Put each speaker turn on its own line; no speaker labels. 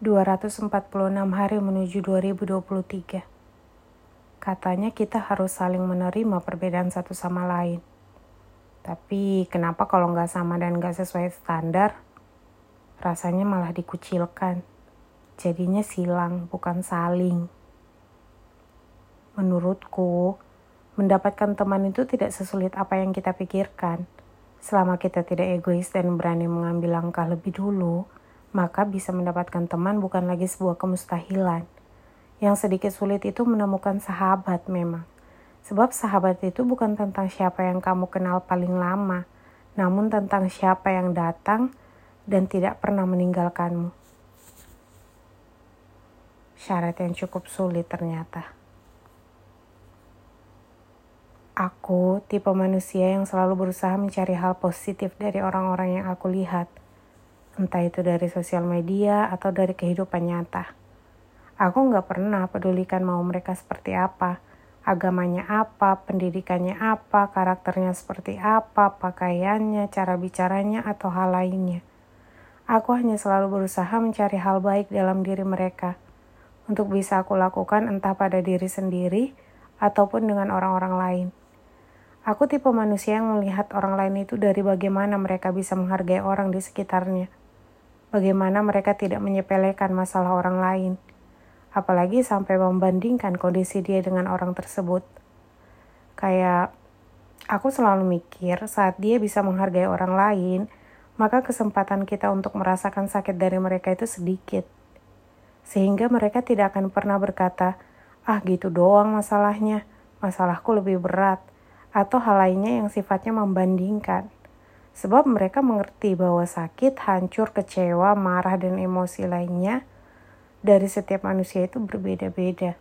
246 hari menuju 2023. Katanya kita harus saling menerima perbedaan satu sama lain. Tapi kenapa kalau nggak sama dan nggak sesuai standar, rasanya malah dikucilkan. Jadinya silang, bukan saling. Menurutku, mendapatkan teman itu tidak sesulit apa yang kita pikirkan. Selama kita tidak egois dan berani mengambil langkah lebih dulu, maka bisa mendapatkan teman bukan lagi sebuah kemustahilan. Yang sedikit sulit itu menemukan sahabat memang. Sebab sahabat itu bukan tentang siapa yang kamu kenal paling lama, namun tentang siapa yang datang dan tidak pernah meninggalkanmu. Syarat yang cukup sulit ternyata. Aku tipe manusia yang selalu berusaha mencari hal positif dari orang-orang yang aku lihat entah itu dari sosial media atau dari kehidupan nyata. Aku nggak pernah pedulikan mau mereka seperti apa, agamanya apa, pendidikannya apa, karakternya seperti apa, pakaiannya, cara bicaranya, atau hal lainnya. Aku hanya selalu berusaha mencari hal baik dalam diri mereka untuk bisa aku lakukan entah pada diri sendiri ataupun dengan orang-orang lain. Aku tipe manusia yang melihat orang lain itu dari bagaimana mereka bisa menghargai orang di sekitarnya bagaimana mereka tidak menyepelekan masalah orang lain, apalagi sampai membandingkan kondisi dia dengan orang tersebut. Kayak aku selalu mikir saat dia bisa menghargai orang lain, maka kesempatan kita untuk merasakan sakit dari mereka itu sedikit. Sehingga mereka tidak akan pernah berkata, ah gitu doang masalahnya, masalahku lebih berat, atau hal lainnya yang sifatnya membandingkan. Sebab mereka mengerti bahwa sakit, hancur, kecewa, marah, dan emosi lainnya dari setiap manusia itu berbeda-beda.